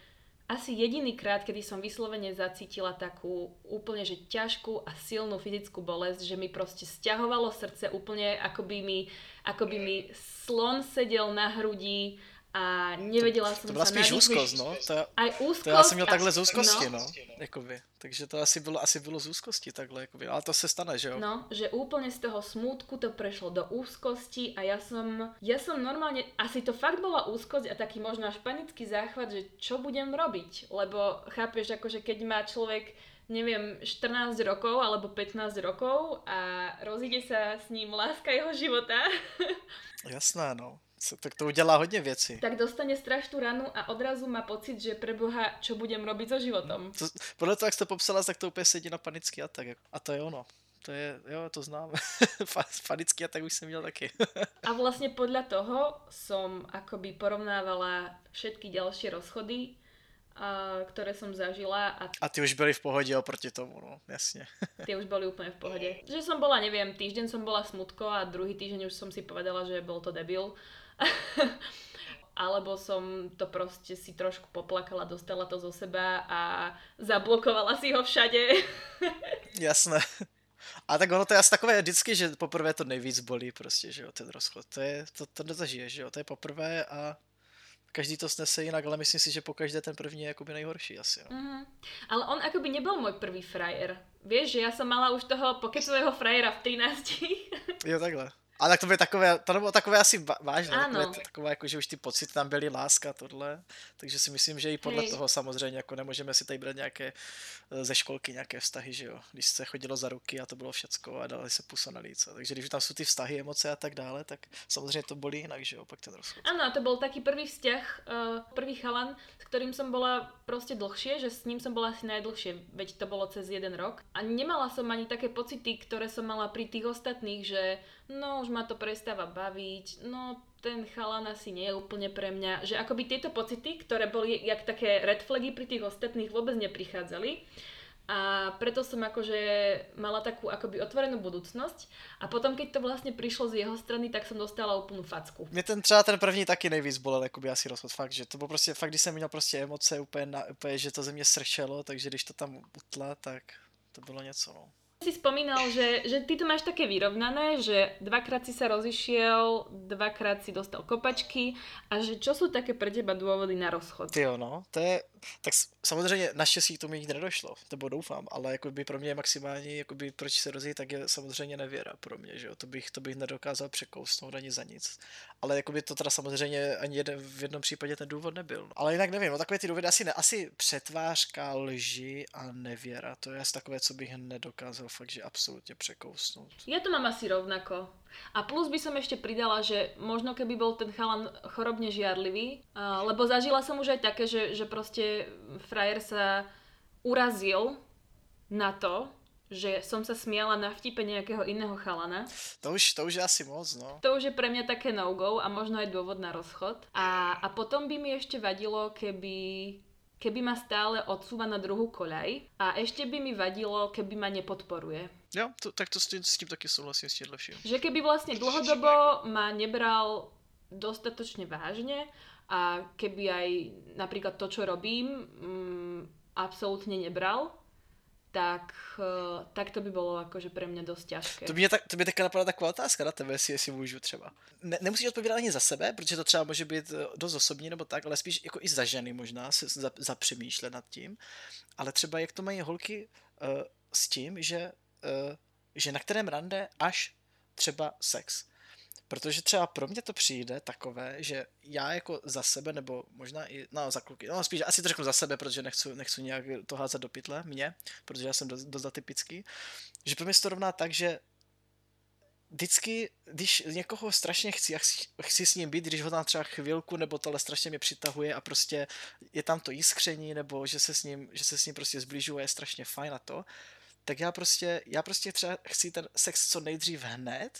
asi jediný krát, kedy som vyslovene zacítila takú úplne, že ťažkú a silnú fyzickú bolesť, že mi proste stiahovalo srdce úplne, ako by mi, ako by mi slon sedel na hrudi a nevedela to, som to byla sa spíš úzkost, no. To, Aj úzkost. to já jsem měl takhle z úzkosti, no. no. Jakoby. Takže to asi bylo, asi bylo z úzkosti takhle, jakoby. ale to se stane, že jo? No, že úplne z toho smútku to prešlo do úzkosti a ja som, ja som normálne, asi to fakt bola úzkosť a taký možno až panický záchvat, že čo budem robiť, lebo chápeš, akože keď má človek neviem, 14 rokov alebo 15 rokov a rozíde sa s ním láska jeho života. Jasné, no tak to udělá hodně věcí. Tak dostane strašnú ranu a odrazu má pocit, že preboha, čo budem robiť so životom. To, podle toho, jak jste popsala, tak to úplně sedí na panický atak. A to je ono. To je, jo, to znám. panický atak už jsem měl taky. a vlastně podľa toho som akoby porovnávala všetky ďalšie rozchody, a, ktoré som zažila. A... a ty už byli v pohodě oproti tomu, no, jasně. Ty už boli úplne v pohode. Že som bola, neviem, týždeň som bola smutko a druhý týždeň už som si povedala, že bol to debil. alebo som to proste si trošku poplakala, dostala to zo seba a zablokovala si ho všade. Jasné. A tak ono to je asi takové vždycky, že poprvé to nejvíc bolí prostě, že jo, ten rozchod. To je, to, to nezažije, že jo, to je poprvé a každý to snese jinak, ale myslím si, že po každé ten první je akoby nejhorší asi. No. Mm-hmm. Ale on akoby nebol môj prvý frajer. Vieš, že ja som mala už toho pokecového frajera v 13. jo, takhle. A tak to by takové, to bylo takové asi vážné, ano. takové, takové jako, že už ty pocity tam byly, láska, tohle, takže si myslím, že i podle Hej. toho samozřejmě, jako nemůžeme si tady brát nějaké eh, ze školky nějaké vztahy, že jo, když se chodilo za ruky a to bylo všecko a dali se pusa na líce, takže když tam jsou ty vztahy, emoce a tak dále, tak samozřejmě to bolí jinak, že jo, pak ten rozchod. Ano, to byl taký prvý vzťah, uh, prvý chalan, s ktorým som bola prostě dlhšie, že s ním som bola asi najdlhšie, veď to bolo cez jeden rok a nemala som ani také pocity, ktoré som mala pri tých ostatných, že no už ma to prestáva baviť, no ten chalan asi nie je úplne pre mňa, že akoby tieto pocity, ktoré boli jak také red flagy pri tých ostatných vôbec neprichádzali. A preto som akože mala takú akoby otvorenú budúcnosť. A potom, keď to vlastne prišlo z jeho strany, tak som dostala úplnú facku. Mě ten třeba ten první taky nejvíc bolel, jakoby asi rozchod, fakt, že to bylo prostě, fakt, když jsem měl prostě emoce úplně, na, úplně že to ze mě sršelo, takže když to tam utla, tak to bylo něco, no si spomínal, že, že ty to máš také vyrovnané, že dvakrát si sa rozišiel, dvakrát si dostal kopačky a že čo sú také pre teba dôvody na rozchod? Jo, no, to je, tak samozřejmě naštěstí k tomu nikdy nedošlo, to doufám, ale jakoby pro mě maximální, jakoby proč se rozjít, tak je samozřejmě nevěra pro mě, že jo, to bych, to bych nedokázal překousnout ani za nic. Ale jakoby to teda samozřejmě ani jeden, v jednom případě ten důvod nebyl. Ale jinak nevím, no takové ty důvody asi ne, asi přetvářka, lži a nevěra, to je asi takové, co bych nedokázal fakt, že absolútne prekousnúť. Ja to mám asi rovnako. A plus by som ešte pridala, že možno keby bol ten chalan chorobne žiarlivý, lebo zažila som už aj také, že, že proste frajer sa urazil na to, že som sa smiala na vtipe nejakého iného chalana. To už, to už je asi moc, no. To už je pre mňa také no-go a možno aj dôvod na rozchod. A, a potom by mi ešte vadilo, keby keby ma stále odsúva na druhú koľaj a ešte by mi vadilo, keby ma nepodporuje. Jo, to, tak to s tým, s tým taky súhlasím s tým lepším. Že keby vlastne dlhodobo ma nebral dostatočne vážne a keby aj napríklad to, čo robím, mm, absolútne nebral, tak, eh, tak to by bylo jakože pro mě dost těžké. To mě, tak, to mě taká napadá taková otázka na tebe, jestli, jestli můžu třeba. Ne, nemusíš odpovídat ani za sebe, protože to třeba může být eh, dost osobní nebo tak, ale spíš jako i za ženy možná se za, nad tím. Ale třeba jak to mají holky uh, s tím, že, uh, že na kterém rande až třeba sex. Protože třeba pro mě to přijde takové, že já jako za sebe, nebo možná i, no za kluky, no spíš asi to řeknu za sebe, protože nechci, nechci nějak to házet do pytle, mě, protože já jsem dost, atypický, že pro mě se to rovná tak, že vždycky, když někoho strašně chci, chci, chci s ním být, když ho tam třeba chvilku, nebo tohle strašně mě přitahuje a prostě je tam to jiskření, nebo že se s ním, že se s ním prostě zbližuje, je strašně fajn a to, tak já prostě, já prostě třeba chci ten sex co nejdřív hned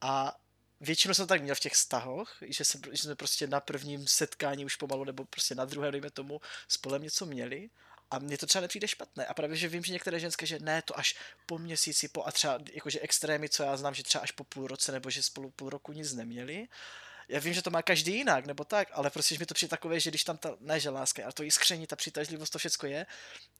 a většinou jsem tak měl v těch vztahoch, že, se, že jsme prostě na prvním setkání už pomalu, nebo prostě na druhém, dejme tomu, spolem něco měli A mně to třeba nepřijde špatné. A právě, že vím, že některé ženské, že ne, to až po měsíci, po a třeba jakože extrémy, co já znám, že třeba až po půl roce, nebo že spolu půl roku nic neměli. Já vím, že to má každý jinak, nebo tak, ale prostě, že mi to přijde takové, že když tam ta, ne že láska, ale to jiskření, ta přitažlivost, to všechno je,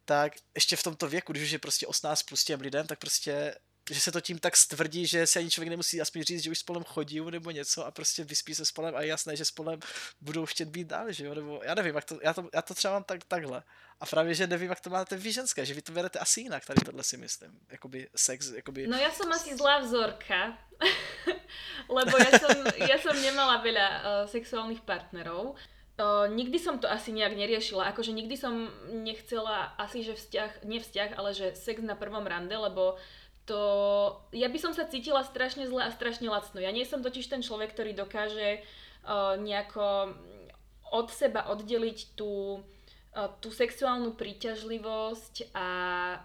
tak ještě v tomto věku, když už je prostě 18 plus těm lidem, tak prostě že se to tím tak stvrdí, že si ani člověk nemusí aspoň říct, že už spolem chodí nebo něco a prostě vyspí se spolem a je jasné, že spolem budou chtět být dál, že jo, nebo já nevím, jak to, já, to, já to třeba mám tak, takhle. A právě, že nevím, jak to máte vy ženské, že vy to berete asi jinak, tady tohle si myslím. Jakoby sex, jakoby... No já jsem asi zlá vzorka, lebo ja som, ja som nemala veľa uh, sexuálnych partnerov. Uh, nikdy som to asi nejak neriešila, akože nikdy som nechcela asi, že vzťah, nie vzťah, ale že sex na prvom rande, lebo to, ja by som sa cítila strašne zle a strašne lacno. Ja nie som totiž ten človek, ktorý dokáže uh, nejako od seba oddeliť tú, uh, tú sexuálnu príťažlivosť a,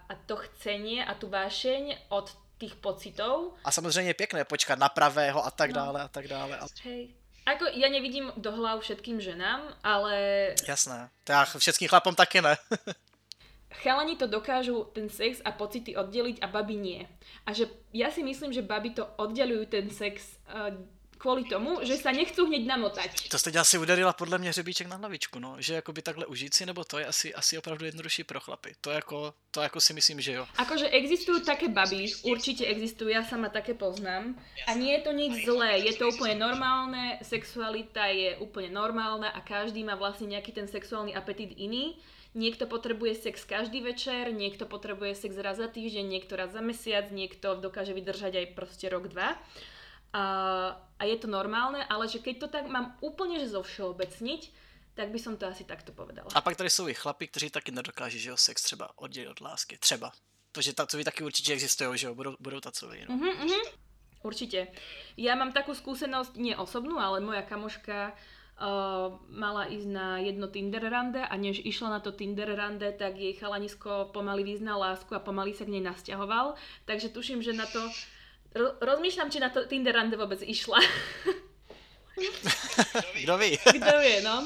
a to chcenie a tú vášeň od tých pocitov. A samozřejmě pěkné počkat na pravého a tak no. dále a tak dále. Hej. Ako ja nevidím do hlav všetkým ženám, ale... Jasné. Tak všetkým chlapom také ne. chalani to dokážu ten sex a pocity oddeliť a baby nie. A že ja si myslím, že baby to oddelujú ten sex uh, kvůli tomu, že se nechcú hneď namotať. To jste asi udarila podle mě řebíček na hlavičku, no. Že jakoby takhle užít si, nebo to je asi, asi opravdu jednodušší pro chlapy. To jako, to jako si myslím, že jo. Akože existujú také baby, určite existujú, ja sama také poznám. A nie je to nič zlé, je to úplne normálne, sexualita je úplne normálna a každý má vlastne nejaký ten sexuálny apetit iný. Niekto potrebuje sex každý večer, niekto potrebuje sex raz za týždeň, niekto raz za mesiac, niekto dokáže vydržať aj proste rok, dva. A, a je to normálne, ale že keď to tak mám úplne že zo všeobecniť, tak by som to asi takto povedala. A pak tady jsou i chlapi, kteří taky nedokáží, že jo, sex třeba oddělit od lásky. Třeba. Protože tacovi taky určitě existují, že jo, budou, budou tacovi. No. Uh-huh, uh-huh. Určite. Ja mám takú skúsenosť, nie osobnú, ale moja kamoška uh, mala ísť na jedno Tinder rande a než išla na to Tinder rande, tak jej chalanisko pomaly vyznal lásku a pomaly sa k nej nasťahoval. Takže tuším, že na to... Ro- rozmýšľam, či na to Tinder rande vôbec išla. Kto ví? Kto vie, no.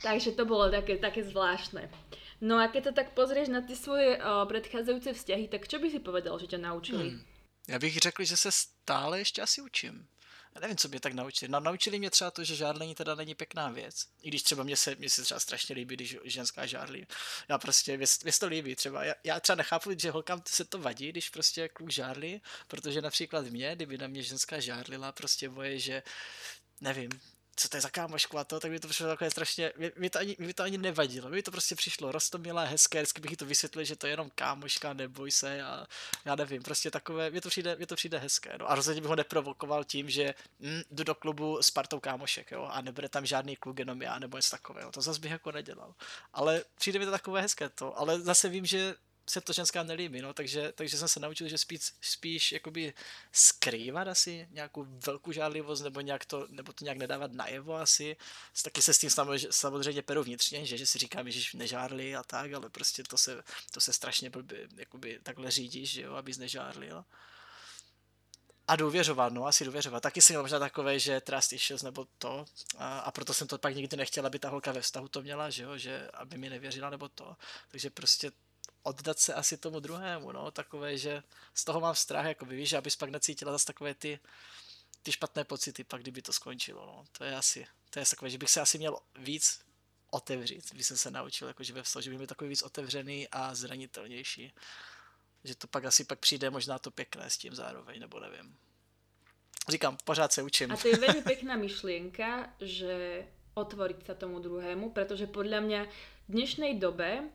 Takže to bolo také, také zvláštne. No a keď to tak pozrieš na ty svoje uh, predchádzajúce vzťahy, tak čo by si povedal, že ťa naučili? Hmm. Já bych řekl, že se stále ještě asi učím já nevím, co mě tak naučili. No, naučili mě třeba to, že žárlení teda není pěkná věc. I když třeba mě se, mě se třeba strašně líbí, když ženská žárlí. Já prostě, mě, mě to líbí třeba. Já, já, třeba nechápu, že holkám se to vadí, když prostě kluk žárlí, protože například mě, kdyby na mě ženská žárlila, prostě boje, že nevím, co to je za kámošku a to, tak mi to přišlo takové strašně, mi, to ani, mi to ani nevadilo, mi to prostě přišlo rostomilé, hezké, vždycky bych to vysvětlil, že to je jenom kámoška, neboj se a já nevím, prostě takové, mi to přijde, mi to přijde hezké, no a rozhodně bych ho neprovokoval tím, že hm, jdu do klubu s partou kámošek, jo, a nebude tam žádný kluk, jenom já, nebo něco takového, to zase bych jako nedělal, ale přijde mi to takové hezké to, ale zase vím, že se to ženská nelíbí, no, takže, takže jsem se naučil, že spíš, spíš jakoby skrývat asi nějakou velkou žádlivost, nebo, nějak to, nebo to nějak nedávat najevo asi. Taky se s tím samozřejmě peru vnitřně, že, že si říkám, že nežárli a tak, ale prostě to se, to se strašně blbě, jakoby takhle řídíš, že jo, abys nežárlil. A důvěřovat, no, asi důvěřovat. Taky jsem možná takové, že trust issues nebo to. A, a, proto jsem to pak nikdy nechtěl, aby ta holka ve vztahu to měla, že jo, že aby mi nevěřila nebo to. Takže prostě oddat se asi tomu druhému, no, takové, že z toho mám strach, jako víš, abys pak necítila zase takové ty, ty špatné pocity, pak kdyby to skončilo, no, to je asi, to je takové, že bych se asi měl víc otevřít, když jsem se naučil, jakože ve vztahu, že bych byl takový víc otevřený a zranitelnější, že to pak asi pak přijde možná to pěkné s tím zároveň, nebo nevím. Říkám, pořád se učím. A to je veľmi pekná myšlienka, že otvoriť sa tomu druhému, pretože podľa mňa v dnešnej dobe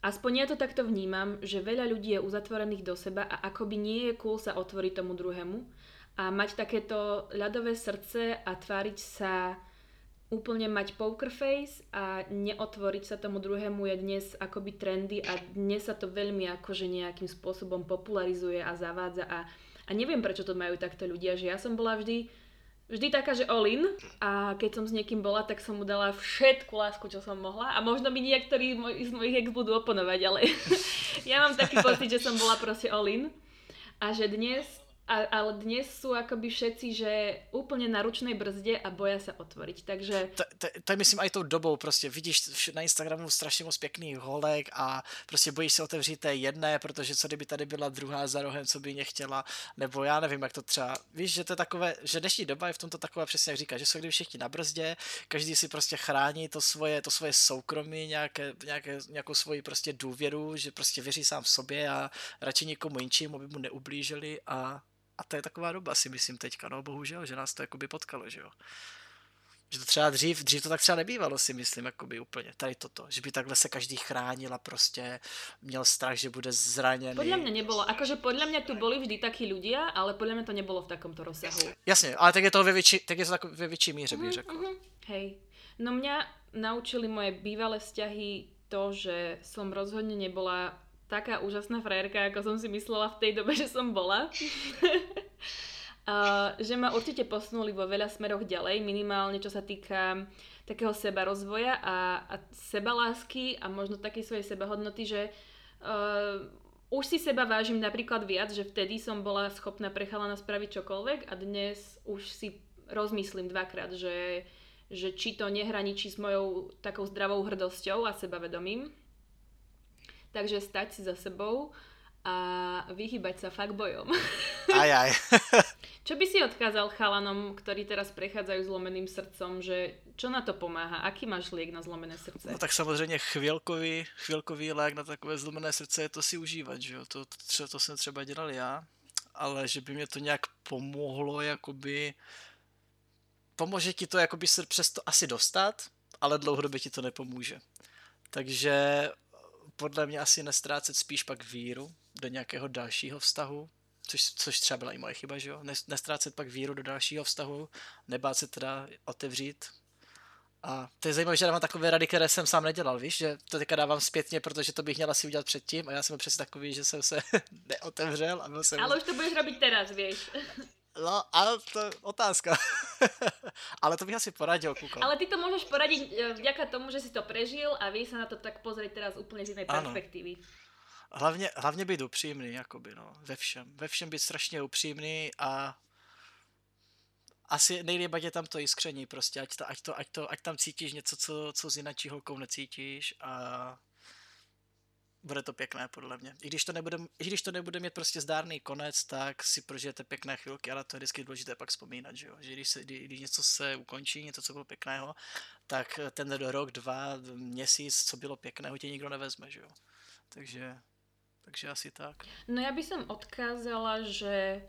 Aspoň ja to takto vnímam, že veľa ľudí je uzatvorených do seba a akoby nie je cool sa otvoriť tomu druhému a mať takéto ľadové srdce a tváriť sa úplne mať poker face a neotvoriť sa tomu druhému je dnes akoby trendy a dnes sa to veľmi akože nejakým spôsobom popularizuje a zavádza a, a neviem prečo to majú takto ľudia, že ja som bola vždy vždy taká, že all in. A keď som s niekým bola, tak som mu dala všetku lásku, čo som mohla. A možno mi niektorí z mojich ex budú oponovať, ale ja mám taký pocit, že som bola proste all in. A že dnes A, ale dnes sú akoby všetci, že úplne na ručnej brzde a boja sa otvoriť, takže... To, je myslím aj tou dobou, prostě vidíš na Instagramu strašně moc pěkných holek a prostě bojíš se otevřít té jedné, protože co kdyby tady byla druhá za rohem, co by nechtěla, nebo já nevím, jak to třeba, víš, že to je takové, že dnešní doba je v tomto takové přesně jak říká, že jsou kdyby všichni na brzdě, každý si prostě chrání to svoje, to svoje soukromí, nějaké, nějaké, nějakou svoji prostě důvěru, že prostě věří sám v sobě a radši nikomu jinčím, aby mu neublížili a a to je taková doba, si myslím teďka, no bohužel, že nás to jakoby potkalo, že jo. Že to třeba dřív, dřív to tak třeba nebývalo, si myslím, jakoby úplně, tady toto, že by takhle se každý chránil a prostě měl strach, že bude zraněný. Podle mě nebylo, akože podle mě tu byli vždy taky ľudia, ale podle mě to nebylo v takomto rozsahu. Jasně, ale tak je to ve větší, tak je to tak ve větší míře, bych řekl. Uh-huh. Hej, no mňa naučili moje bývalé vzťahy to, že som rozhodne nebola taká úžasná frajerka, ako som si myslela v tej dobe, že som bola. že ma určite posunuli vo veľa smeroch ďalej, minimálne čo sa týka takého seba rozvoja a, a sebalásky a možno takej svojej sebahodnoty, že uh, už si seba vážim napríklad viac, že vtedy som bola schopná prechala spraviť čokoľvek a dnes už si rozmyslím dvakrát, že, že či to nehraničí s mojou takou zdravou hrdosťou a sebavedomím. Takže stať si za sebou a vyhybať sa fakt bojom. Aj, aj. čo by si odkázal chalanom, ktorí teraz prechádzajú zlomeným srdcom, že čo na to pomáha? Aký máš liek na zlomené srdce? No tak samozřejmě chvilkový, chvilkový lék na takové zlomené srdce je to si užívat, že jo? To, to, to jsem třeba dělal já, ale že by mě to nějak pomohlo, jakoby pomůže ti to jakoby se přesto asi dostat, ale dlouhodobě ti to nepomůže. Takže podle mě asi nestrácet spíš pak víru do nějakého dalšího vztahu, což, což třeba byla i moje chyba, že jo? Nestrácet pak víru do dalšího vztahu, nebát se teda otevřít. A to je zajímavé, že dávám takové rady, které jsem sám nedělal, víš, že to teďka dávám zpětně, protože to bych měl asi udělat předtím a já jsem přesně takový, že jsem se neotevřel a byl jsem... Ale už to budeš robiť teraz, víš. No, ale to je otázka. ale to bych asi poradil, Kuko. Ale ty to môžeš poradiť e, vďaka tomu, že si to prežil a vieš sa na to tak pozrieť teraz úplne z inej perspektívy. Hlavně, hlavně být upřímný, jakoby, no, ve všem. Ve všem být strašně upřímný a asi nejlíp, ať je tam to jiskření prostě, ať, to, ať, to, ať, to, ať tam cítíš něco, co, co s jinačí holkou necítíš a bude to pěkné, podle mě. I když to nebude, i když to nebude mít prostě zdárný konec, tak si prožijete pěkné chvilky, ale to je vždycky důležité pak vzpomínat, že jo? Že když, se, když něco se ukončí, něco, co bylo pěkného, tak ten rok, dva, měsíc, co bylo pěkného, tě nikdo nevezme, že jo? Takže, takže asi tak. No já bych som odkázala, že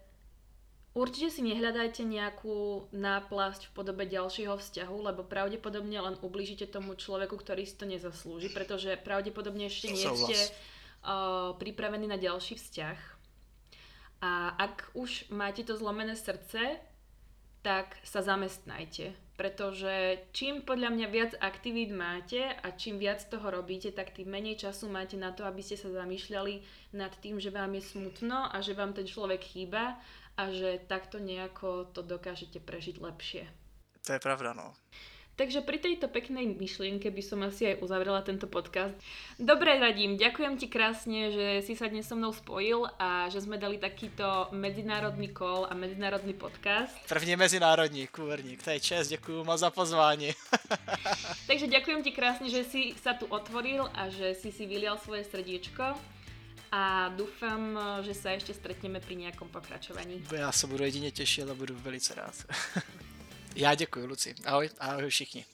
Určite si nehľadajte nejakú náplasť v podobe ďalšieho vzťahu, lebo pravdepodobne len ublížite tomu človeku, ktorý si to nezaslúži, pretože pravdepodobne ešte nie ste uh, pripravení na ďalší vzťah. A ak už máte to zlomené srdce, tak sa zamestnajte. Pretože čím podľa mňa viac aktivít máte a čím viac toho robíte, tak tým menej času máte na to, aby ste sa zamýšľali nad tým, že vám je smutno a že vám ten človek chýba a že takto nejako to dokážete prežiť lepšie. To je pravda, no. Takže pri tejto peknej myšlienke by som asi aj uzavrela tento podcast. Dobre radím, ďakujem ti krásne, že si sa dnes so mnou spojil a že sme dali takýto medzinárodný kol a medzinárodný podcast. První medzinárodní, kúverník, to je čest, ďakujem moc za pozvání. Takže ďakujem ti krásne, že si sa tu otvoril a že si si vylial svoje srdiečko a dúfam, že sa ešte stretneme pri nejakom pokračovaní. Já se budu jedině těšit a budu velice rád. Já děkuji, Luci. Ahoj, ahoj všichni.